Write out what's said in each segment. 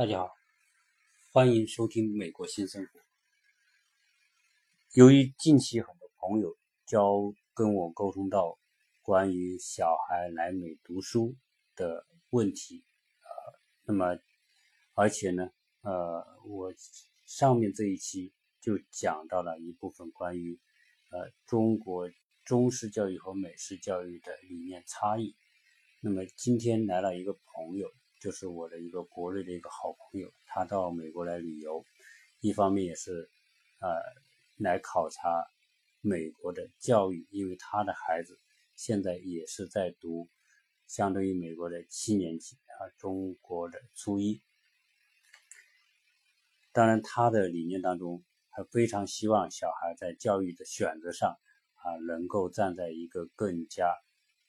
大家好，欢迎收听《美国新生活》。由于近期很多朋友交跟我沟通到关于小孩来美读书的问题，呃，那么而且呢，呃，我上面这一期就讲到了一部分关于呃中国中式教育和美式教育的理念差异。那么今天来了一个朋友。就是我的一个国内的一个好朋友，他到美国来旅游，一方面也是，呃，来考察美国的教育，因为他的孩子现在也是在读，相当于美国的七年级啊，中国的初一。当然，他的理念当中，他非常希望小孩在教育的选择上啊，能够站在一个更加、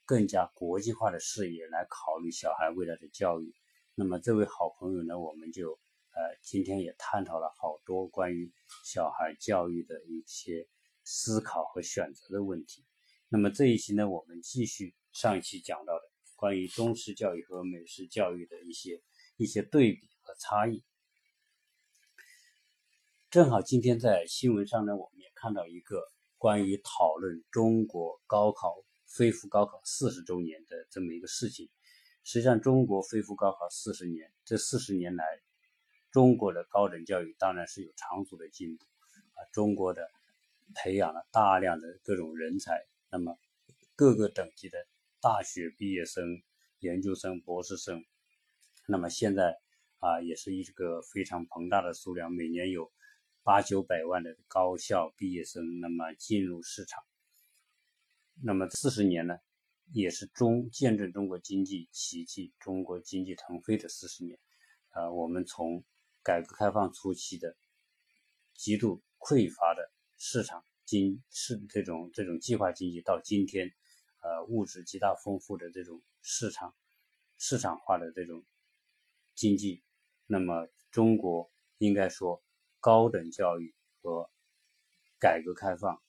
更加国际化的视野来考虑小孩未来的教育。那么这位好朋友呢，我们就呃今天也探讨了好多关于小孩教育的一些思考和选择的问题。那么这一期呢，我们继续上一期讲到的关于中式教育和美式教育的一些一些对比和差异。正好今天在新闻上呢，我们也看到一个关于讨论中国高考恢复高考四十周年的这么一个事情。实际上，中国恢复高考四十年，这四十年来，中国的高等教育当然是有长足的进步啊。中国的培养了大量的各种人才，那么各个等级的大学毕业生、研究生、博士生，那么现在啊，也是一个非常庞大的数量，每年有八九百万的高校毕业生，那么进入市场。那么四十年呢？也是中见证中国经济奇迹、中国经济腾飞的四十年。啊，我们从改革开放初期的极度匮乏的市场经是这种这种计划经济，到今天，呃，物质极大丰富的这种市场市场化的这种经济，那么中国应该说高等教育和改革开放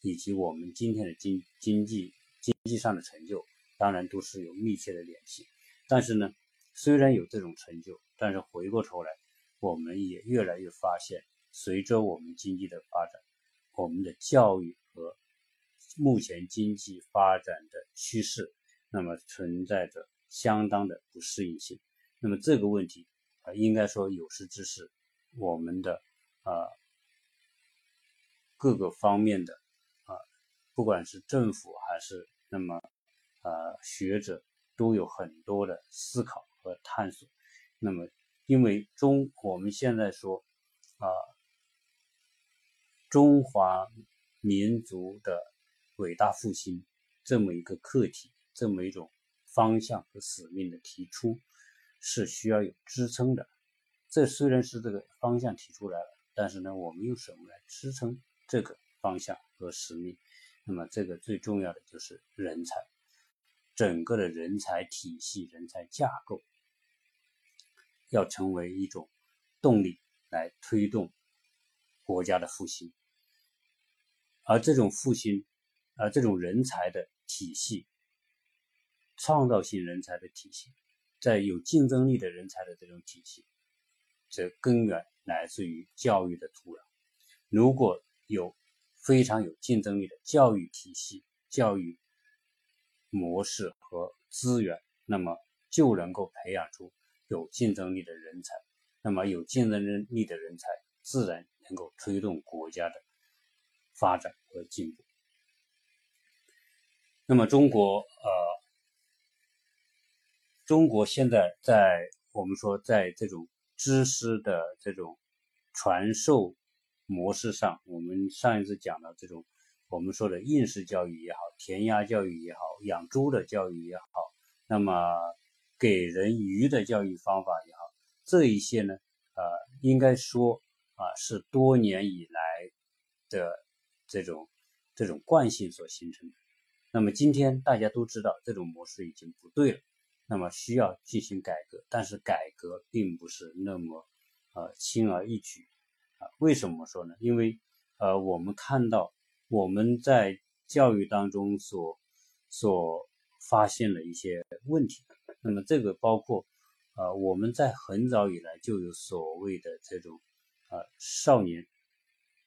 以及我们今天的经经济。经济上的成就当然都是有密切的联系，但是呢，虽然有这种成就，但是回过头来，我们也越来越发现，随着我们经济的发展，我们的教育和目前经济发展的趋势，那么存在着相当的不适应性。那么这个问题啊，应该说有识之士，我们的啊各个方面的。不管是政府还是那么，呃，学者都有很多的思考和探索。那么，因为中我们现在说，啊，中华民族的伟大复兴这么一个课题，这么一种方向和使命的提出，是需要有支撑的。这虽然是这个方向提出来了，但是呢，我们用什么来支撑这个方向和使命？那么，这个最重要的就是人才，整个的人才体系、人才架构要成为一种动力来推动国家的复兴。而这种复兴，而这种人才的体系、创造性人才的体系，在有竞争力的人才的这种体系，则根源来自于教育的土壤。如果有非常有竞争力的教育体系、教育模式和资源，那么就能够培养出有竞争力的人才。那么有竞争力的人才，自然能够推动国家的发展和进步。那么中国，呃，中国现在在我们说，在这种知识的这种传授。模式上，我们上一次讲的这种我们说的应试教育也好，填鸭教育也好，养猪的教育也好，那么给人鱼的教育方法也好，这一些呢，呃，应该说啊，是多年以来的这种这种惯性所形成的。那么今天大家都知道这种模式已经不对了，那么需要进行改革，但是改革并不是那么呃轻而易举。为什么说呢？因为，呃，我们看到我们在教育当中所所发现的一些问题，那么这个包括，呃，我们在很早以来就有所谓的这种呃少年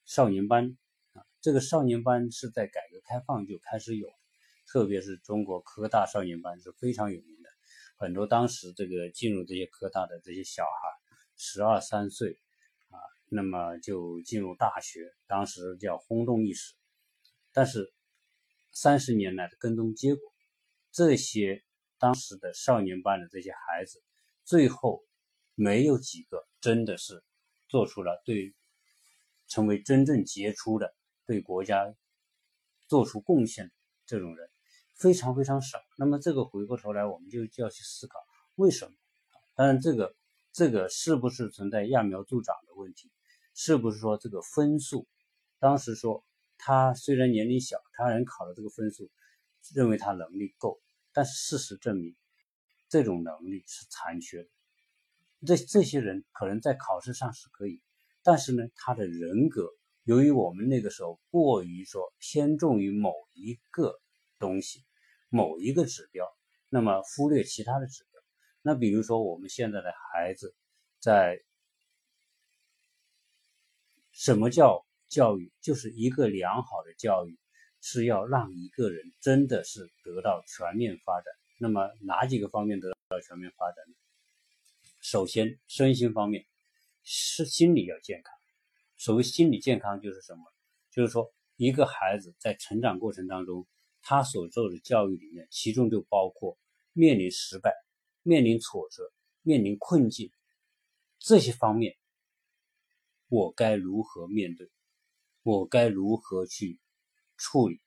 少年班啊，这个少年班是在改革开放就开始有，特别是中国科大少年班是非常有名的，很多当时这个进入这些科大的这些小孩，十二三岁，那么就进入大学，当时叫轰动一时，但是三十年来的跟踪结果，这些当时的少年班的这些孩子。最后，没有几个真的是做出了对成为真正杰出的、对国家做出贡献这种人，非常非常少。那么这个回过头来，我们就就要去思考为什么？当然，这个这个是不是存在揠苗助长的问题？是不是说这个分数？当时说他虽然年龄小，他能考的这个分数，认为他能力够，但是事实证明。这种能力是残缺的，这这些人可能在考试上是可以，但是呢，他的人格由于我们那个时候过于说偏重于某一个东西、某一个指标，那么忽略其他的指标。那比如说我们现在的孩子，在什么叫教育？就是一个良好的教育是要让一个人真的是得到全面发展。那么哪几个方面得到全面发展呢？首先，身心方面是心理要健康。所谓心理健康就是什么？就是说一个孩子在成长过程当中，他所受的教育里面，其中就包括面临失败、面临挫折、面临困境这些方面，我该如何面对？我该如何去处理？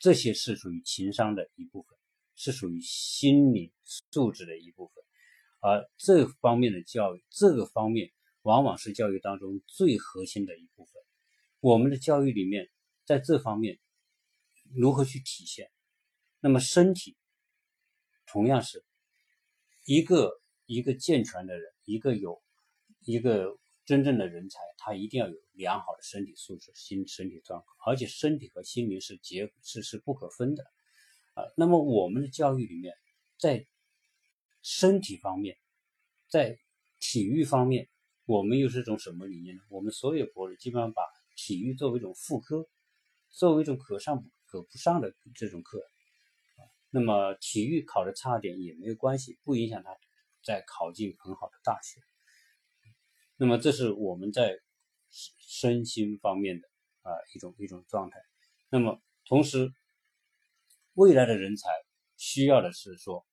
这些是属于情商的一部分。是属于心理素质的一部分，而这方面的教育，这个方面往往是教育当中最核心的一部分。我们的教育里面，在这方面如何去体现？那么身体同样是一个一个健全的人，一个有一个真正的人才，他一定要有良好的身体素质、心身体状况，而且身体和心灵是结是是不可分的。啊，那么我们的教育里面，在身体方面，在体育方面，我们又是一种什么理念呢？我们所有博士基本上把体育作为一种副科，作为一种可上可不上的这种课。那么体育考的差点也没有关系，不影响他在考进很好的大学。那么这是我们在身心方面的啊一种一种状态。那么同时。未来的人才需要的是说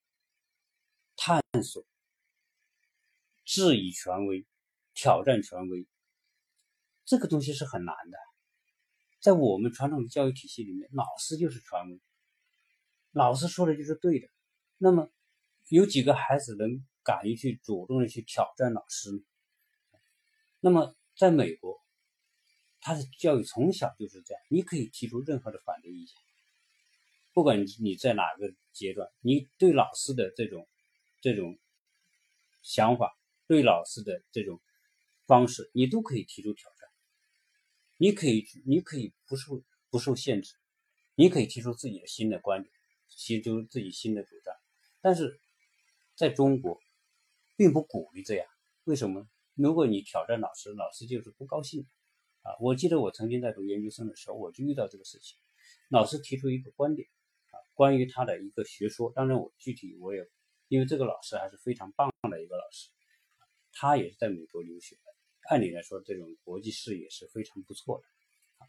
探索、质疑权威、挑战权威，这个东西是很难的。在我们传统的教育体系里面，老师就是权威，老师说的就是对的。那么，有几个孩子能敢于去主动的去挑战老师呢？那么，在美国，他的教育从小就是这样，你可以提出任何的反对意见。不管你在哪个阶段，你对老师的这种这种想法，对老师的这种方式，你都可以提出挑战。你可以，你可以不受不受限制，你可以提出自己的新的观点，提出自己新的主张。但是在中国，并不鼓励这样。为什么？如果你挑战老师，老师就是不高兴啊！我记得我曾经在读研究生的时候，我就遇到这个事情，老师提出一个观点。啊关于他的一个学说，当然我具体我也，因为这个老师还是非常棒的一个老师，他也是在美国留学的，按理来说这种国际视野是非常不错的，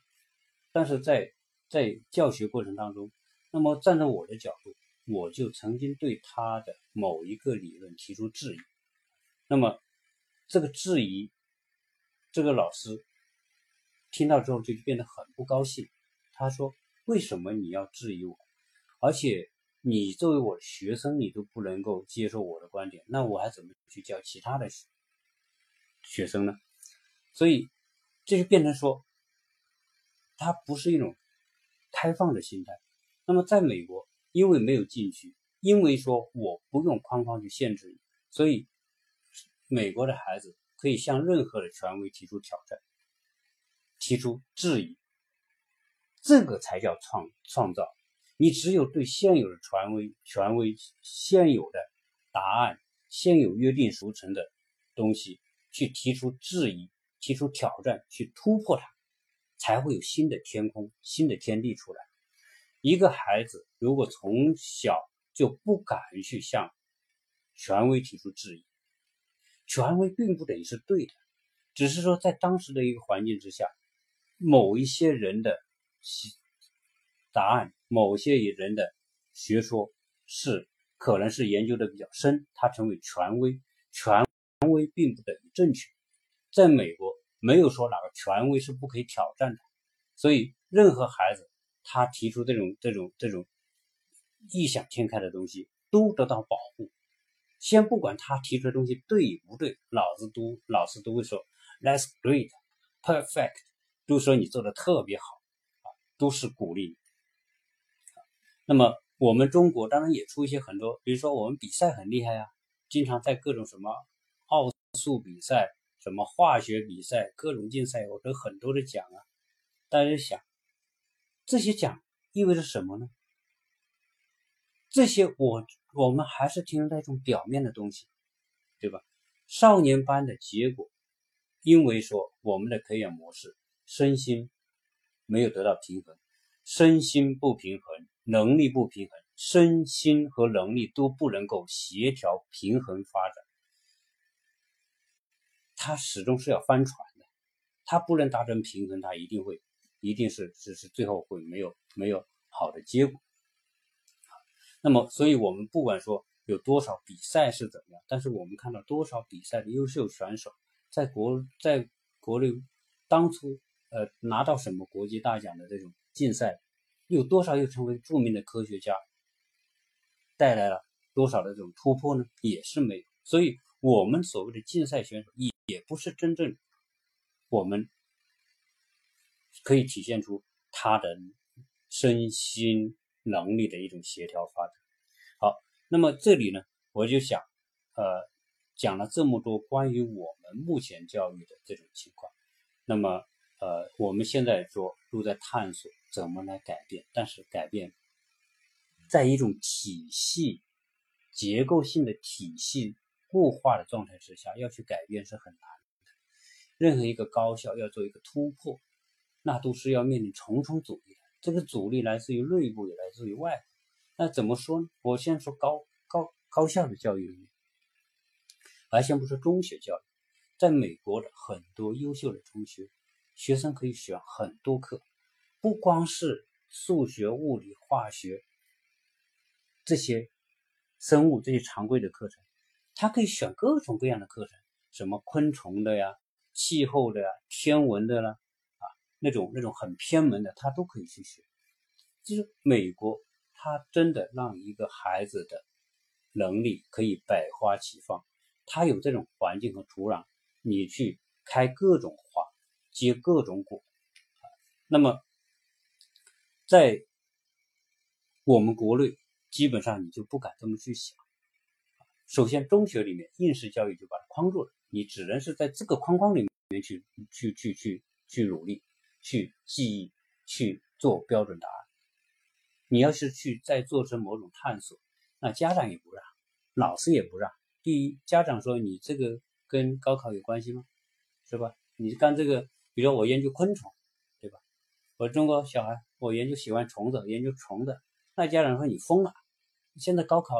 但是在在教学过程当中，那么站在我的角度，我就曾经对他的某一个理论提出质疑，那么这个质疑，这个老师听到之后就变得很不高兴，他说：“为什么你要质疑我？”而且你作为我的学生，你都不能够接受我的观点，那我还怎么去教其他的学生呢？所以这就变成说，它不是一种开放的心态。那么在美国，因为没有禁区，因为说我不用框框去限制你，所以美国的孩子可以向任何的权威提出挑战，提出质疑，这个才叫创创造。你只有对现有的权威、权威、现有的答案、现有约定俗成的东西去提出质疑、提出挑战、去突破它，才会有新的天空、新的天地出来。一个孩子如果从小就不敢去向权威提出质疑，权威并不等于是对的，只是说在当时的一个环境之下，某一些人的答案，某些人的学说是可能是研究的比较深，它成为权威。权威并不等于正确。在美国，没有说哪个权威是不可以挑战的，所以任何孩子他提出这种这种这种异想天开的东西，都得到保护。先不管他提出的东西对与不对，老子都老师都会说 "That's great, perfect"，都说你做的特别好啊，都是鼓励。那么我们中国当然也出一些很多，比如说我们比赛很厉害啊，经常在各种什么奥数比赛、什么化学比赛、各种竞赛，我得很多的奖啊。大家想，这些奖意味着什么呢？这些我。我们还是停留在一种表面的东西，对吧？少年班的结果，因为说我们的培养模式身心没有得到平衡，身心不平衡，能力不平衡，身心和能力都不能够协调平衡发展，他始终是要翻船的，他不能达成平衡，他一定会，一定是是是最后会没有没有好的结果。那么，所以我们不管说有多少比赛是怎么样，但是我们看到多少比赛的优秀选手，在国在国内当初呃拿到什么国际大奖的这种竞赛，有多少又成为著名的科学家，带来了多少的这种突破呢？也是没有。所以，我们所谓的竞赛选手也也不是真正我们可以体现出他的身心。能力的一种协调发展。好，那么这里呢，我就想，呃，讲了这么多关于我们目前教育的这种情况。那么，呃，我们现在说都在探索怎么来改变，但是改变在一种体系结构性的体系固化的状态之下，要去改变是很难。任何一个高校要做一个突破，那都是要面临重重阻力的。这个阻力来自于内部，也来自于外部。那怎么说呢？我先说高高高校的教育里面，还先不说中学教育，在美国的很多优秀的中学，学生可以选很多课，不光是数学、物理、化学这些生物这些常规的课程，他可以选各种各样的课程，什么昆虫的呀、气候的呀、天文的啦。那种那种很偏门的，他都可以去学。就是美国，他真的让一个孩子的能力可以百花齐放，他有这种环境和土壤，你去开各种花，结各种果。那么，在我们国内，基本上你就不敢这么去想。首先，中学里面应试教育就把它框住了，你只能是在这个框框里面去去去去去努力。去记忆，去做标准答案。你要是去再做成某种探索，那家长也不让，老师也不让。第一，家长说你这个跟高考有关系吗？是吧？你干这个，比如说我研究昆虫，对吧？我中国小孩，我研究喜欢虫子，研究虫子，那家长说你疯了，现在高考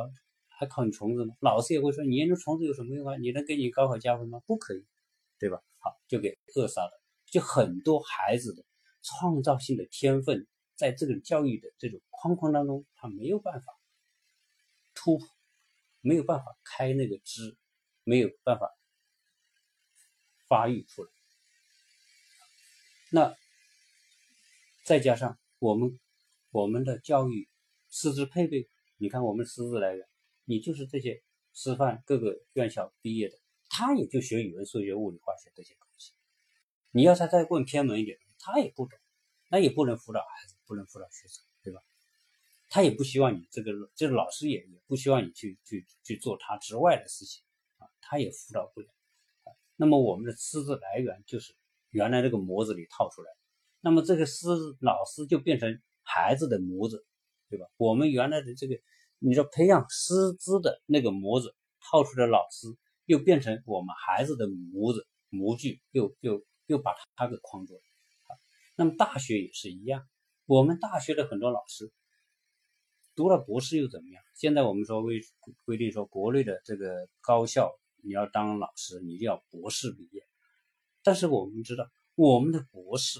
还考你虫子吗？老师也会说你研究虫子有什么用啊？你能给你高考加分吗？不可以，对吧？好，就给扼杀了。就很多孩子的创造性的天分，在这个教育的这种框框当中，他没有办法突破，没有办法开那个枝，没有办法发育出来。那再加上我们我们的教育师资配备，你看我们师资来源，你就是这些师范各个院校毕业的，他也就学语文、数学、物理、化学这些课。你要他再问偏门一点，他也不懂，那也不能辅导孩子，不能辅导学生，对吧？他也不希望你这个，这个老师也也不希望你去去去做他之外的事情啊，他也辅导不了。那么我们的师资来源就是原来这个模子里套出来，那么这个师老师就变成孩子的模子，对吧？我们原来的这个，你说培养师资的那个模子套出的老师又变成我们孩子的模子模具，又又又把他给框住了。那么大学也是一样，我们大学的很多老师读了博士又怎么样？现在我们说规规定说，国内的这个高校你要当老师，你就要博士毕业。但是我们知道，我们的博士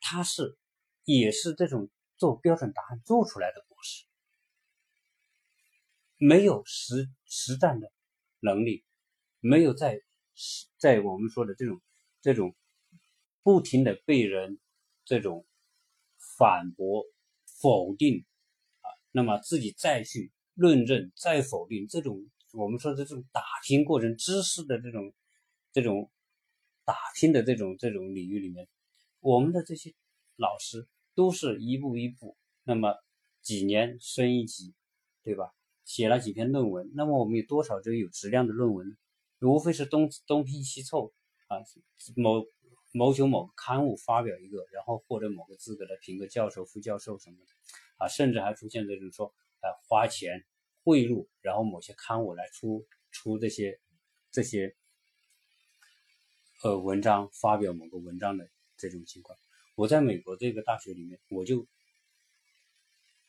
他是也是这种做标准答案做出来的博士，没有实实战的能力，没有在在我们说的这种这种。不停的被人这种反驳、否定啊，那么自己再去论证、再否定，这种我们说的这种打拼过程、知识的这种这种打拼的这种这种领域里面，我们的这些老师都是一步一步，那么几年升一级，对吧？写了几篇论文，那么我们有多少这个有质量的论文？无非是东东拼西凑啊，某。谋求某刊物发表一个，然后获得某个资格的评个教授、副教授什么的，啊，甚至还出现这种说，啊，花钱贿赂，然后某些刊物来出出这些这些呃文章，发表某个文章的这种情况。我在美国这个大学里面，我就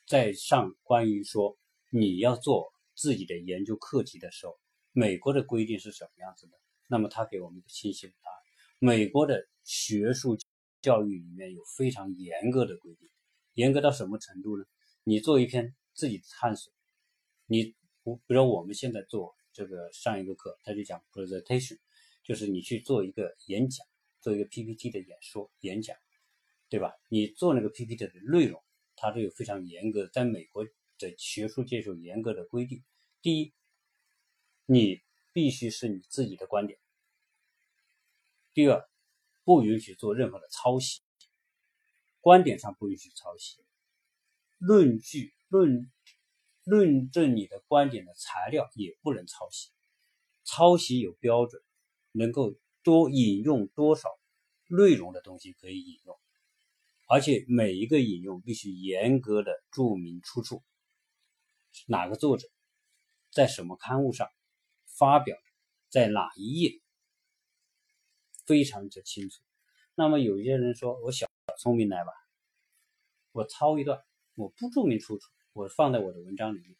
在上关于说你要做自己的研究课题的时候，美国的规定是什么样子的？那么他给我们一个清晰的答案。美国的学术教育里面有非常严格的规定，严格到什么程度呢？你做一篇自己的探索，你不，比如我们现在做这个上一个课，他就讲 presentation，就是你去做一个演讲，做一个 PPT 的演说演讲，对吧？你做那个 PPT 的内容，它都有非常严格的，在美国的学术界有严格的规定。第一，你必须是你自己的观点。第二，不允许做任何的抄袭，观点上不允许抄袭，论据论论证你的观点的材料也不能抄袭，抄袭有标准，能够多引用多少内容的东西可以引用，而且每一个引用必须严格的注明出处，哪个作者在什么刊物上发表，在哪一页。非常之清楚。那么有些人说我小聪明来吧，我抄一段，我不注明出处，我放在我的文章里面。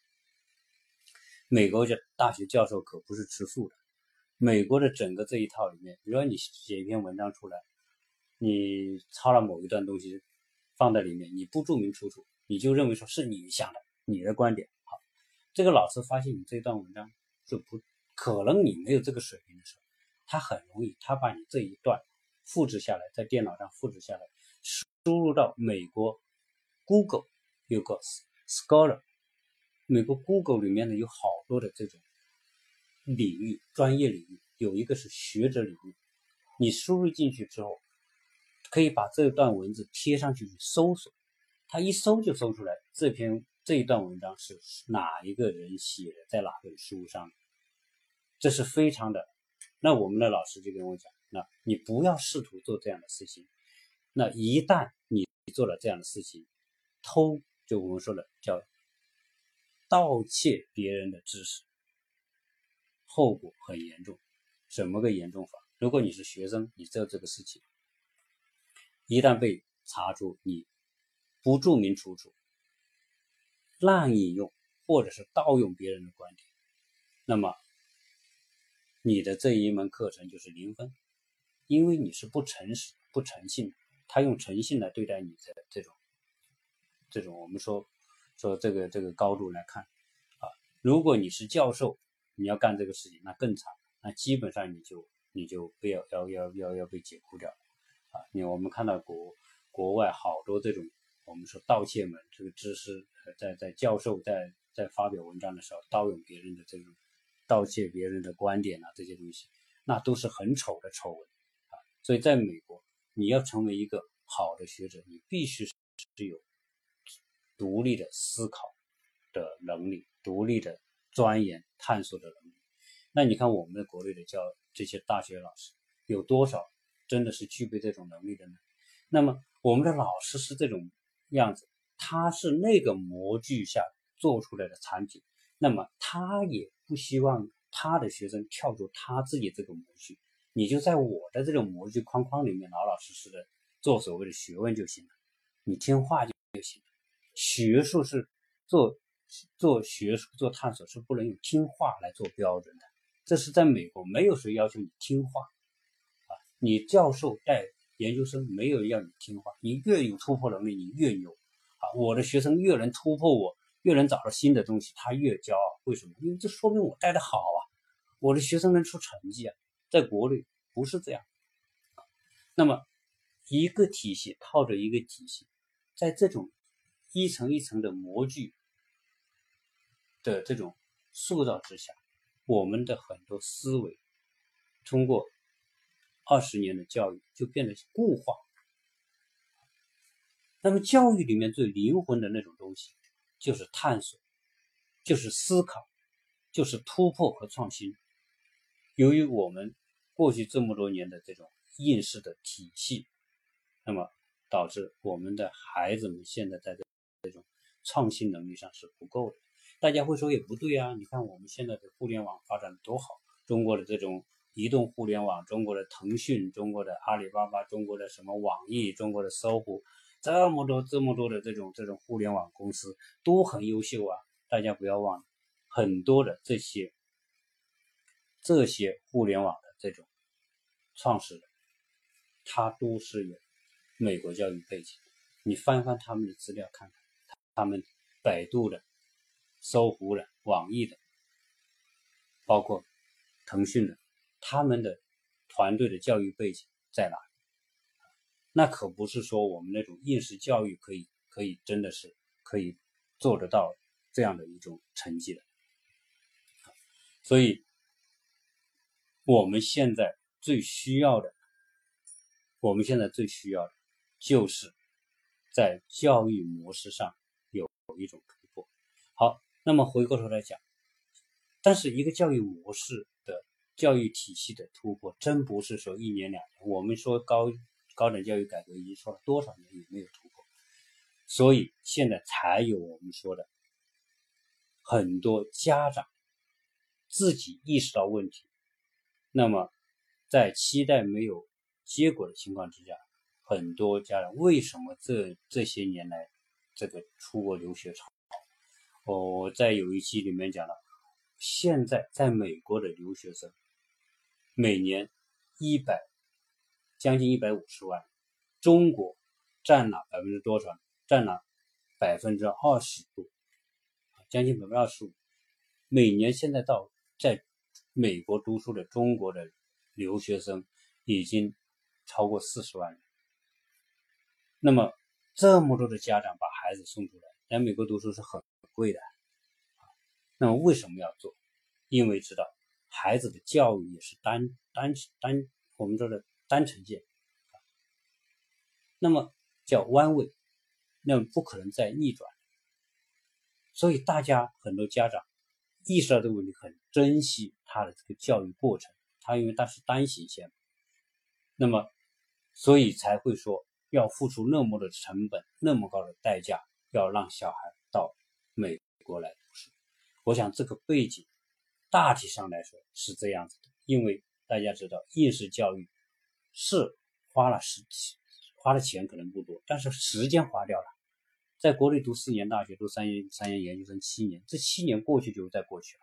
美国的大学教授可不是吃素的。美国的整个这一套里面，比如说你写一篇文章出来，你抄了某一段东西放在里面，你不注明出处，你就认为说是你想的，你的观点好。这个老师发现你这段文章就不可能，你没有这个水平的时候。他很容易，他把你这一段复制下来，在电脑上复制下来，输入到美国 Google 有个 Scholar，美国 Google 里面呢有好多的这种领域专业领域，有一个是学者领域，你输入进去之后，可以把这段文字贴上去搜索，他一搜就搜出来这篇这一段文章是哪一个人写的，在哪本书上，这是非常的。那我们的老师就跟我讲，那你不要试图做这样的事情。那一旦你做了这样的事情，偷就我们说的叫盗窃别人的知识，后果很严重。怎么个严重法？如果你是学生，你做这个事情，一旦被查出你不注明出处、滥引用或者是盗用别人的观点，那么。你的这一门课程就是零分，因为你是不诚实、不诚信的。他用诚信来对待你的这种、这种，我们说说这个这个高度来看啊。如果你是教授，你要干这个事情，那更惨，那基本上你就你就不要要要要要被解雇掉啊。你我们看到国国外好多这种我们说盗窃门，这个知识在在教授在在发表文章的时候盗用别人的这种。盗窃别人的观点啊，这些东西，那都是很丑的丑闻啊。所以，在美国，你要成为一个好的学者，你必须是有独立的思考的能力，独立的钻研探索的能力。那你看，我们的国内的教这些大学老师，有多少真的是具备这种能力的呢？那么，我们的老师是这种样子，他是那个模具下做出来的产品，那么他也。不希望他的学生跳出他自己这个模具，你就在我的这种模具框框里面老老实实的做所谓的学问就行了，你听话就就行了。学术是做做学术做探索是不能用听话来做标准的，这是在美国没有谁要求你听话啊，你教授带研究生没有要你听话，你越有突破能力你越牛啊，我的学生越能突破我。越能找到新的东西，他越骄傲。为什么？因为这说明我带的好啊，我的学生能出成绩啊。在国内不是这样。那么，一个体系套着一个体系，在这种一层一层的模具的这种塑造之下，我们的很多思维通过二十年的教育就变得固化。那么，教育里面最灵魂的那种东西。就是探索，就是思考，就是突破和创新。由于我们过去这么多年的这种应试的体系，那么导致我们的孩子们现在在这这种创新能力上是不够的。大家会说也不对啊，你看我们现在的互联网发展多好，中国的这种移动互联网，中国的腾讯，中国的阿里巴巴，中国的什么网易，中国的搜狐。这么多这么多的这种这种互联网公司都很优秀啊！大家不要忘了，很多的这些这些互联网的这种创始人，他都是有美国教育背景。你翻翻他们的资料看看，他们百度的、搜狐的、网易的，包括腾讯的，他们的团队的教育背景在哪？那可不是说我们那种应试教育可以可以真的是可以做得到的这样的一种成绩的，所以我们现在最需要的，我们现在最需要的就是在教育模式上有一种突破。好，那么回过头来讲，但是一个教育模式的教育体系的突破，真不是说一年两年。我们说高。高等教育改革已经说了多少年也没有突破，所以现在才有我们说的很多家长自己意识到问题，那么在期待没有结果的情况之下，很多家长为什么这这些年来这个出国留学潮？我在有一期里面讲了，现在在美国的留学生每年一百。将近一百五十万，中国占了百分之多少？占了百分之二十多，将近百分之二十五。每年现在到在美国读书的中国的留学生已经超过四十万人。那么这么多的家长把孩子送出来，在美国读书是很贵的。那么为什么要做？因为知道孩子的教育也是单单单我们说的。单程线，那么叫弯位，那么不可能再逆转。所以大家很多家长意识到这个问题，很珍惜他的这个教育过程。他因为他是单行线，那么所以才会说要付出那么多的成本，那么高的代价，要让小孩到美国来读书。我想这个背景大体上来说是这样子的，因为大家知道应试教育。是花了时花的钱可能不多，但是时间花掉了。在国内读四年大学，读三年三年研究生，七年，这七年过去就再过去了。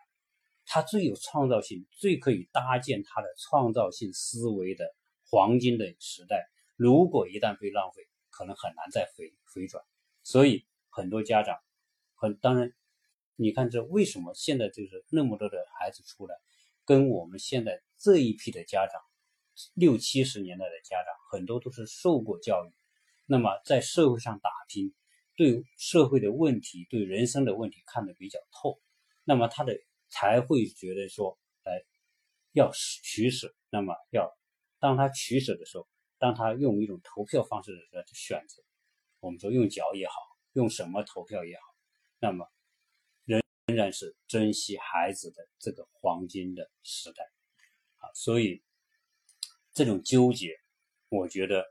他最有创造性，最可以搭建他的创造性思维的黄金的时代，如果一旦被浪费，可能很难再回回转。所以很多家长，很当然，你看这为什么现在就是那么多的孩子出来，跟我们现在这一批的家长。六七十年代的家长很多都是受过教育，那么在社会上打拼，对社会的问题、对人生的问题看得比较透，那么他的才会觉得说，哎，要取舍。那么要当他取舍的时候，当他用一种投票方式的时候去选择，我们说用脚也好，用什么投票也好，那么仍仍然是珍惜孩子的这个黄金的时代啊，所以。这种纠结，我觉得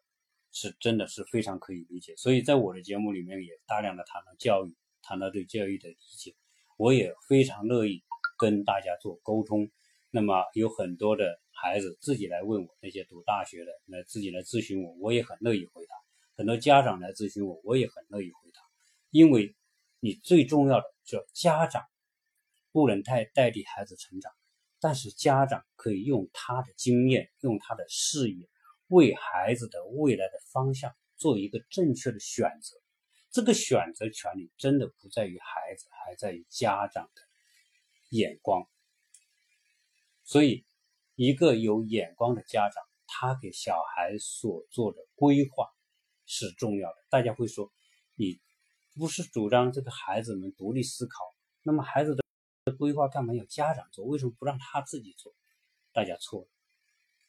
是真的是非常可以理解。所以在我的节目里面也大量的谈到教育，谈到对教育的理解，我也非常乐意跟大家做沟通。那么有很多的孩子自己来问我，那些读大学的来自己来咨询我，我也很乐意回答。很多家长来咨询我，我也很乐意回答。因为你最重要的是家长不能太代替孩子成长，但是家长可以用他的经验，用他的视野，为孩子的未来的方向做一个正确的选择。这个选择权利真的不在于孩子，还在于家长的眼光。所以，一个有眼光的家长，他给小孩所做的规划是重要的。大家会说，你不是主张这个孩子们独立思考，那么孩子的规划干嘛要家长做？为什么不让他自己做？大家错了，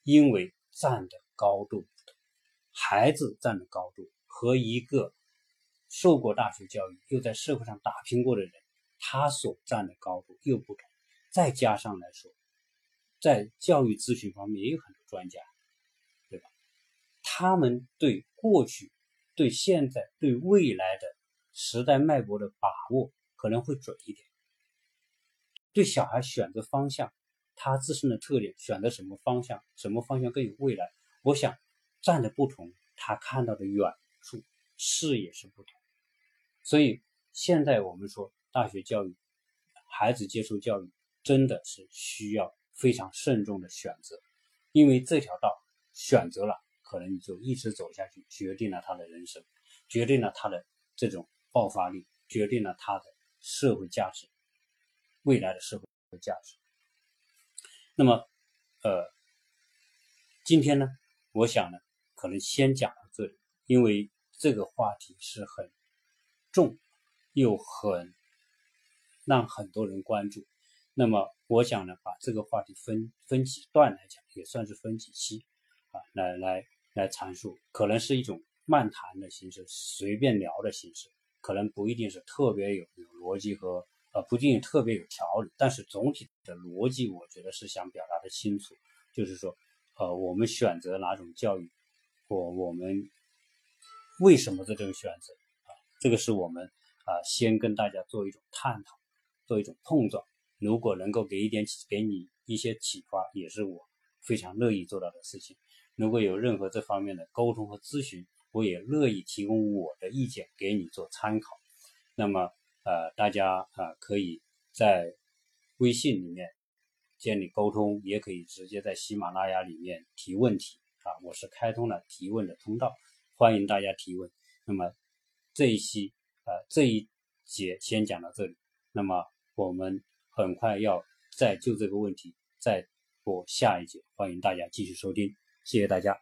因为站的高度不同，孩子站的高度和一个。受过大学教育又在社会上打拼过的人，他所站的高度又不同。再加上来说，在教育咨询方面也有很多专家，对吧？他们对过去、对现在、对未来的时代脉搏的把握可能会准一点。对小孩选择方向，他自身的特点，选择什么方向，什么方向更有未来？我想站的不同，他看到的远处视野是不同。所以现在我们说大学教育，孩子接受教育真的是需要非常慎重的选择，因为这条道选择了，可能你就一直走下去，决定了他的人生，决定了他的这种爆发力，决定了他的社会价值，未来的社会价值。那么，呃，今天呢，我想呢，可能先讲到这里，因为这个话题是很。重又很让很多人关注，那么我想呢，把这个话题分分几段来讲，也算是分几期啊，来来来阐述，可能是一种漫谈的形式，随便聊的形式，可能不一定是特别有有逻辑和呃，不一定特别有条理，但是总体的逻辑，我觉得是想表达的清楚，就是说，呃，我们选择哪种教育，或我们为什么这种选择。啊这个是我们啊，先跟大家做一种探讨，做一种碰撞。如果能够给一点给你一些启发，也是我非常乐意做到的事情。如果有任何这方面的沟通和咨询，我也乐意提供我的意见给你做参考。那么呃，大家啊，可以在微信里面建立沟通，也可以直接在喜马拉雅里面提问题啊，我是开通了提问的通道，欢迎大家提问。那么。这一期，呃，这一节先讲到这里。那么我们很快要再就这个问题再播下一节，欢迎大家继续收听，谢谢大家。